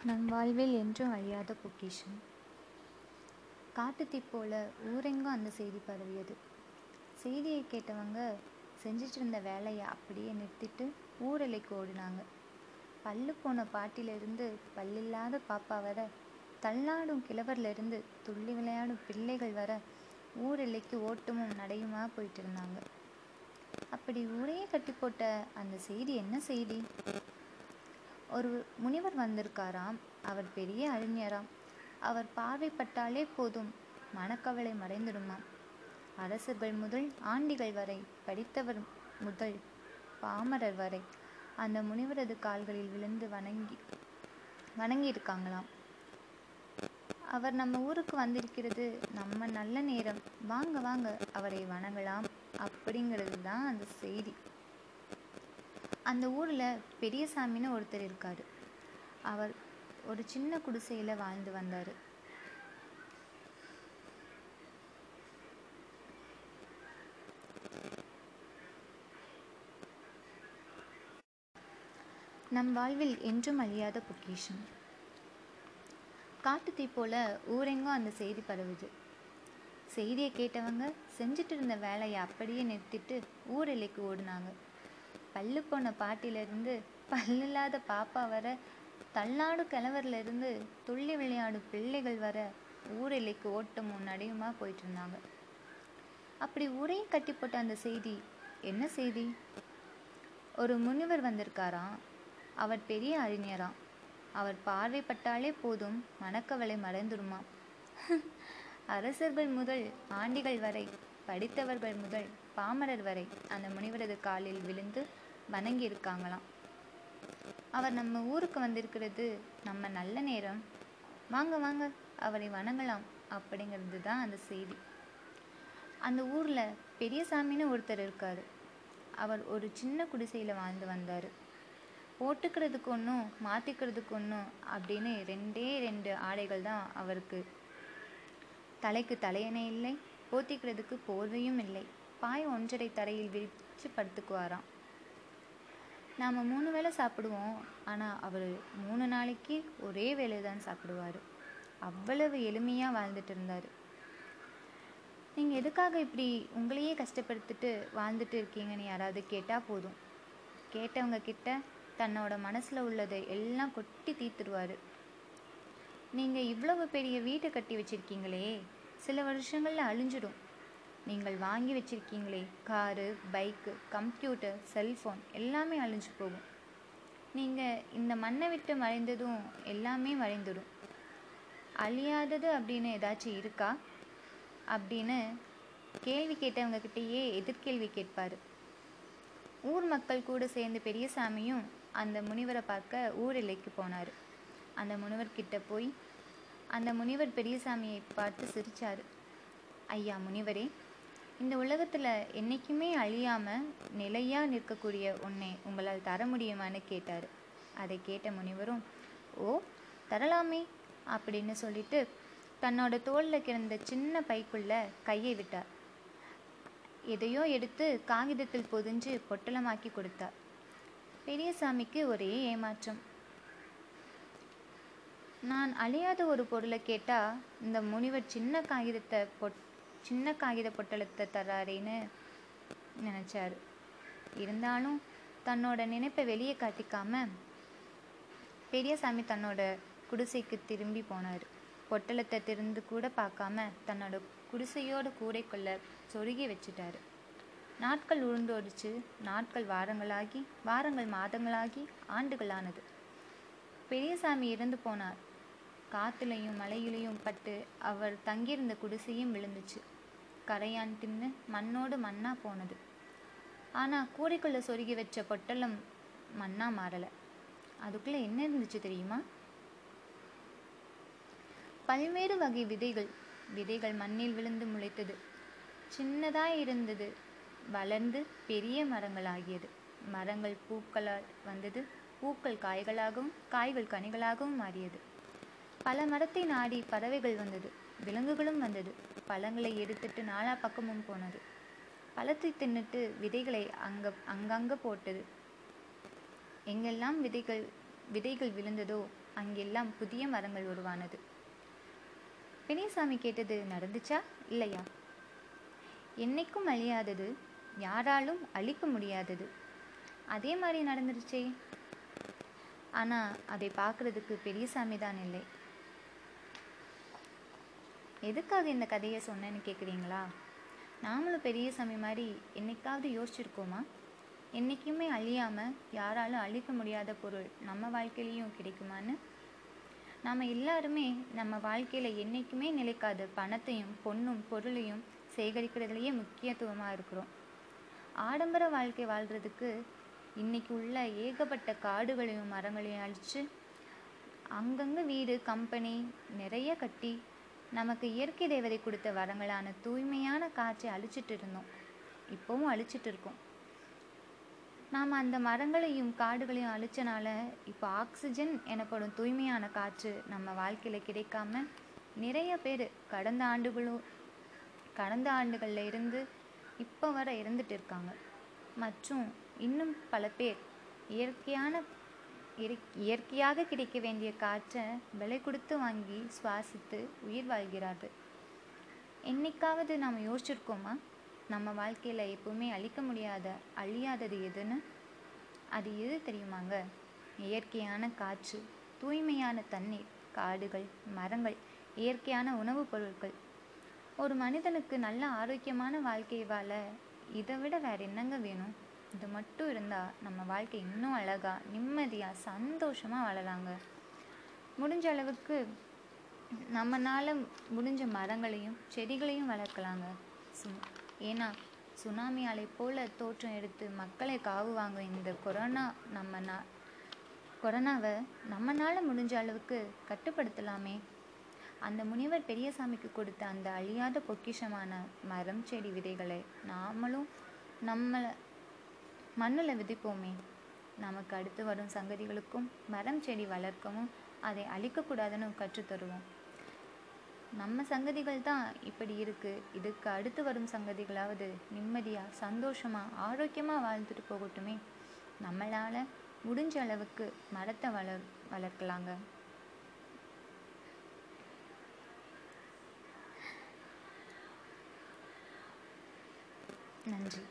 நம் வாழ்வில் என்றும் அழியாத பொக்கிஷம். காட்டுத்தீ போல ஊரெங்கும் அந்த செய்தி பரவியது. செய்தியை கேட்டவங்க செஞ்சிட்டு இருந்த வேலையை அப்படியே நிறுத்திட்டு ஊரலைக்கு ஓடினாங்க. பல்லு போன பாட்டிலிருந்து பல்லில்லாத பாப்பா வர தள்ளாடும் கிழவர்லேருந்து துள்ளி விளையாடும் பிள்ளைகள் வர ஊரெல்லைக்கு ஓட்டமும் நடையுமா போயிட்டு இருந்தாங்க அப்படி ஊரையே கட்டி போட்ட அந்த செய்தி என்ன செய்தி? ஒரு முனிவர் வந்திருக்காராம். அவர் பெரிய அறிஞராம். அவர் பார்வைப்பட்டாலே போதும். மனக்கவலை மறைந்துடுமாம். அரசர்கள் முதல் ஆண்டிகள் வரை படித்தவர் முதல் பாமரர் வரை அந்த முனிவரது கால்களில் விழுந்து வணங்கி வணங்கி இருக்காங்களாம் அவர் நம்ம ஊருக்கு வந்திருக்கிறது நம்ம நல்ல நேரம். வாங்க வாங்க அவரை வணங்கலாம் அப்படிங்கிறது தான் அந்த செய்தி. அந்த ஊரில் பெரியசாமின்னு ஒருத்தர் இருக்கார். அவர் ஒரு சின்ன குடிசையில் வாழ்ந்து வந்தார். நம் வாழ்வில் என்றும் அழியாத பொக்கிஷம். காட்டுத்தீ போல ஊரெங்கும் அந்த செய்தி பரவுது. செய்தியை கேட்டவங்க செஞ்சுட்டு இருந்த வேலையை அப்படியே நிறுத்திட்டு ஊர் எல்லைக்கு ஓடினாங்க. பல்லு போன பாட்டிலிருந்து பல்லில்லாத பாப்பா வர தள்ளாடு கிழவர்லேருந்து துள்ளி விளையாடும் பிள்ளைகள் வர ஊர் எல்லைக்கு ஓட்டம் முன்னாடியுமா போயிட்டு இருந்தாங்க அப்படி ஊரையும் கட்டி போட்ட அந்த செய்தி என்ன செய்தி? ஒரு முனிவர் வந்திருக்காராம். அவர் பெரிய அறிஞராம். அவர் பார்வைப்பட்டாலே போதும் மணக்கவலை மறைந்துடுமா அரசர்கள் முதல் ஆண்டிகள் வரை படித்தவர்கள் முதல் பாமரர் வரை அந்த முனிவரது காலில் விழுந்து வணங்கி இருக்காங்களாம் அவர் நம்ம ஊருக்கு வந்திருக்கிறது நம்ம நல்ல நேரம். வாங்க வாங்க அவரை வணங்கலாம் அப்படிங்கிறது தான் அந்த செய்தி. அந்த ஊரில் பெரியசாமின்னு ஒருத்தர் இருக்கார். அவர் ஒரு சின்ன குடிசையில் வாழ்ந்து வந்தார். போட்டுக்கிறதுக்கு ஒன்றும் மாற்றிக்கிறதுக்கு ஒன்றும் அப்படின்னு ரெண்டே ரெண்டு ஆடைகள் தான் அவருக்கு. தலைக்கு தலையணை இல்லை போத்திக்கிறதுக்கு போர்வையும் இல்லை. பாய் ஒன்றரை தரையில் விரித்து படுத்துக்குவாராம். நாம் மூணு வேளை சாப்பிடுவோம். ஆனால் அவர் மூணு நாளைக்கு ஒரே வேலை தான் சாப்பிடுவார். அவ்வளவு எளிமையாக வாழ்ந்துட்டு இருந்தார். நீங்கள் எதுக்காக இப்படி உங்களையே கஷ்டப்படுத்திட்டு வாழ்ந்துட்டு இருக்கீங்கன்னு யாராவது கேட்டால் போதும். கேட்டவங்க கிட்ட தன்னோட மனசில் உள்ளதை எல்லாம் கொட்டி தீர்த்துடுவார் நீங்கள் இவ்வளவு பெரிய வீட்டை கட்டி வச்சுருக்கீங்களே சில வருஷங்களில் அழிஞ்சிடும். நீங்கள் வாங்கி வச்சிருக்கீங்களே காரு பைக்கு கம்ப்யூட்டர் செல்ஃபோன் எல்லாமே அழிஞ்சு போகும். நீங்கள் இந்த மண்ணை விட்டு மறைந்ததும் எல்லாமே மறைந்துடும். அழியாதது அப்படின்னு ஏதாச்சும் இருக்கா? அப்படின்னு கேள்வி கேட்டவங்கக்கிட்டேயே எதிர்கேள்வி கேட்பார். ஊர் மக்கள் கூட சேர்ந்து பெரியசாமியும் அந்த முனிவரை பார்க்க ஊர் எல்லைக்கு போனார். அந்த முனிவர்கிட்ட போய் அந்த முனிவர் பெரியசாமியை பார்த்து சிரிச்சார். ஐயா முனிவரே இந்த உலகத்தில் என்றைக்குமே அழியாமல் நிலையாக நிற்கக்கூடிய ஒன்றை உங்களால் தர முடியுமான்னு கேட்டார். அதை கேட்ட முனிவரும் ஓ தரலாமே அப்படின்னு சொல்லிட்டு தன்னோட தோளில் கிடந்த சின்ன பைக்குள்ளே கையை விட்டார். எதையோ எடுத்து காகிதத்தில் பொதிஞ்சு பொட்டலமாக்கி கொடுத்தார். பெரியசாமிக்கு ஒரே ஏமாற்றம். நான் அழியாத ஒரு பொருளை கேட்டால் இந்த முனிவர் சின்ன காகிதத்தை பொட் சின்ன காகித பொட்டலத்தை தர்றாரேன்னு நினச்சாரு. இருந்தாலும் தன்னோட நினைப்பை வெளியே காட்டிக்காம பெரியசாமி தன்னோட குடிசைக்கு திரும்பி போனார். பொட்டலத்தை திறந்து கூட பார்க்காம தன்னோட குடிசையோட கூடைக்குள்ள சொருகி வச்சுட்டாரு. நாட்கள் உருண்டோடிச்சு நாட்கள் வாரங்களாகி வாரங்கள் மாதங்களாகி ஆண்டுகளானது பெரியசாமி இறந்து போனார். காத்துலையும் மலையிலையும் பட்டு அவர் தங்கியிருந்த குடிசையும் விழுந்துச்சு. கரையான் தின்னு மண்ணோடு மண்ணா போனது. ஆனால் கூடைக்குள்ள சொருகி வச்ச பொட்டலம் மண்ணா மாறலை. அதுக்குள்ள என்ன இருந்துச்சு தெரியுமா? பல்வேறு வகை விதைகள். விதைகள் மண்ணில் விழுந்து முளைத்தது. சின்னதா இருந்தது. வளர்ந்து பெரிய மரங்களாகியது. மரங்கள் பூக்களால் வந்தது. பூக்கள் காய்களாகவும் காய்கள் கனிகளாகவும் மாறியது. பல மரத்தை நாடி பறவைகள் வந்தது. விலங்குகளும் வந்தது. பழங்களை எடுத்துட்டு நாலா பக்கமும் போனது. பழத்தை தின்னுட்டு விதைகளை அங்க அங்கங்க போட்டது. எங்கெல்லாம் விதைகள் விதைகள் விழுந்ததோ அங்கெல்லாம் புதிய மரங்கள் உருவானது. பெரியசாமி கேட்டது நடந்துச்சா? இல்லையா? என்னைக்கும் அழியாதது. யாராலும் அழிக்க முடியாதது. அதே மாதிரி நடந்துருச்சே. ஆனா அதை பார்க்கறதுக்கு பெரியசாமி தான் இல்லை. எதுக்காக இந்த கதையை சொன்னேன்னு கேட்குறீங்களா நாமளும் பெரியசாமி மாதிரி என்னைக்காவது யோசிச்சிருக்கோமா? என்றைக்குமே அழியாமல் யாராலும் அழிக்க முடியாத பொருள் நம்ம வாழ்க்கையிலையும் கிடைக்குமான்னு? நாம் எல்லாருமே நம்ம வாழ்க்கையில் என்றைக்குமே நிலைக்காத பணத்தையும் பொண்ணும் பொருளையும் சேகரிக்கிறதுலையே முக்கியத்துவமாக இருக்கிறோம். ஆடம்பர வாழ்க்கை வாழ்கிறதுக்கு இன்னைக்கு உள்ள ஏகப்பட்ட காடுகளையும் மரங்களையும் அழித்து அங்கங்கே வீடு கம்பெனி நிறைய கட்டி நமக்கு இயற்கை தேவதை கொடுத்த வரங்களான தூய்மையான காற்றை அழிச்சிட்டு இருந்தோம். இப்போவும் அழிச்சிட்டு இருக்கோம். நாம் அந்த மரங்களையும் காடுகளையும் அழிச்சனால இப்போ ஆக்சிஜன் எனப்படும் தூய்மையான காற்று நம்ம வாழ்க்கையில் கிடைக்காம நிறைய பேர் கடந்த ஆண்டுகளும் கடந்த ஆண்டுகளில் இருந்து இப்போ வர இறந்துட்டு இருக்காங்க. மற்றும் இன்னும் பல பேர் இயற்கையான இயற்கையாக கிடைக்க வேண்டிய காற்றை விலை கொடுத்து வாங்கி சுவாசித்து உயிர் வாழ்கிறார்கள். என்னைக்காவது நாம் யோசிச்சிருக்கோமா? நம்ம வாழ்க்கையில் எப்பவுமே அழிக்க முடியாத அழியாதது எதுன்னு? அது எது தெரியுமாங்க? இயற்கையான காற்று தூய்மையான தண்ணீர் காடுகள் மரங்கள் இயற்கையான உணவுப் பொருட்கள். ஒரு மனிதனுக்கு நல்ல ஆரோக்கியமான வாழ்க்கை வாழ இதை விட வேற என்னங்க வேணும்? இது மட்டும் இருந்தால் நம்ம வாழ்க்கை இன்னும் அழகாக நிம்மதியாக சந்தோஷமாக வாழலாங்க. முடிஞ்ச அளவுக்கு நம்மனால முடிஞ்ச மரங்களையும் செடிகளையும் வளர்க்கலாங்க. சு ஏன்னா சுனாமி அலை போல தோற்றம் எடுத்து மக்களை காவு வாங்கும் இந்த கொரோனா நம்ம நா கொரோனாவை நம்மனால் முடிஞ்ச அளவுக்கு கட்டுப்படுத்தலாமே. அந்த முனிவர் பெரியசாமிக்கு கொடுத்த அந்த அழியாத பொக்கிஷமான மரம் செடி விதைகளை நாமளும் நம்மளை மண்ணில் விதைப்போமே நமக்கு அடுத்து வரும் சங்கதிகளுக்கும் மரம் செடி வளர்க்கவும் அதை அழிக்கக்கூடாதுன்னு கற்றுத்தருவோம் நம்ம சங்கதிகள் தான் இப்படி இருக்குது இதுக்கு அடுத்து வரும் சங்கதிகளாவது நிம்மதியாக சந்தோஷமாக ஆரோக்கியமாக வாழ்ந்துட்டு போகட்டுமே. நம்மளால் முடிஞ்ச அளவுக்கு மரத்தை வளர் வளர்க்கலாங்க. நன்றி.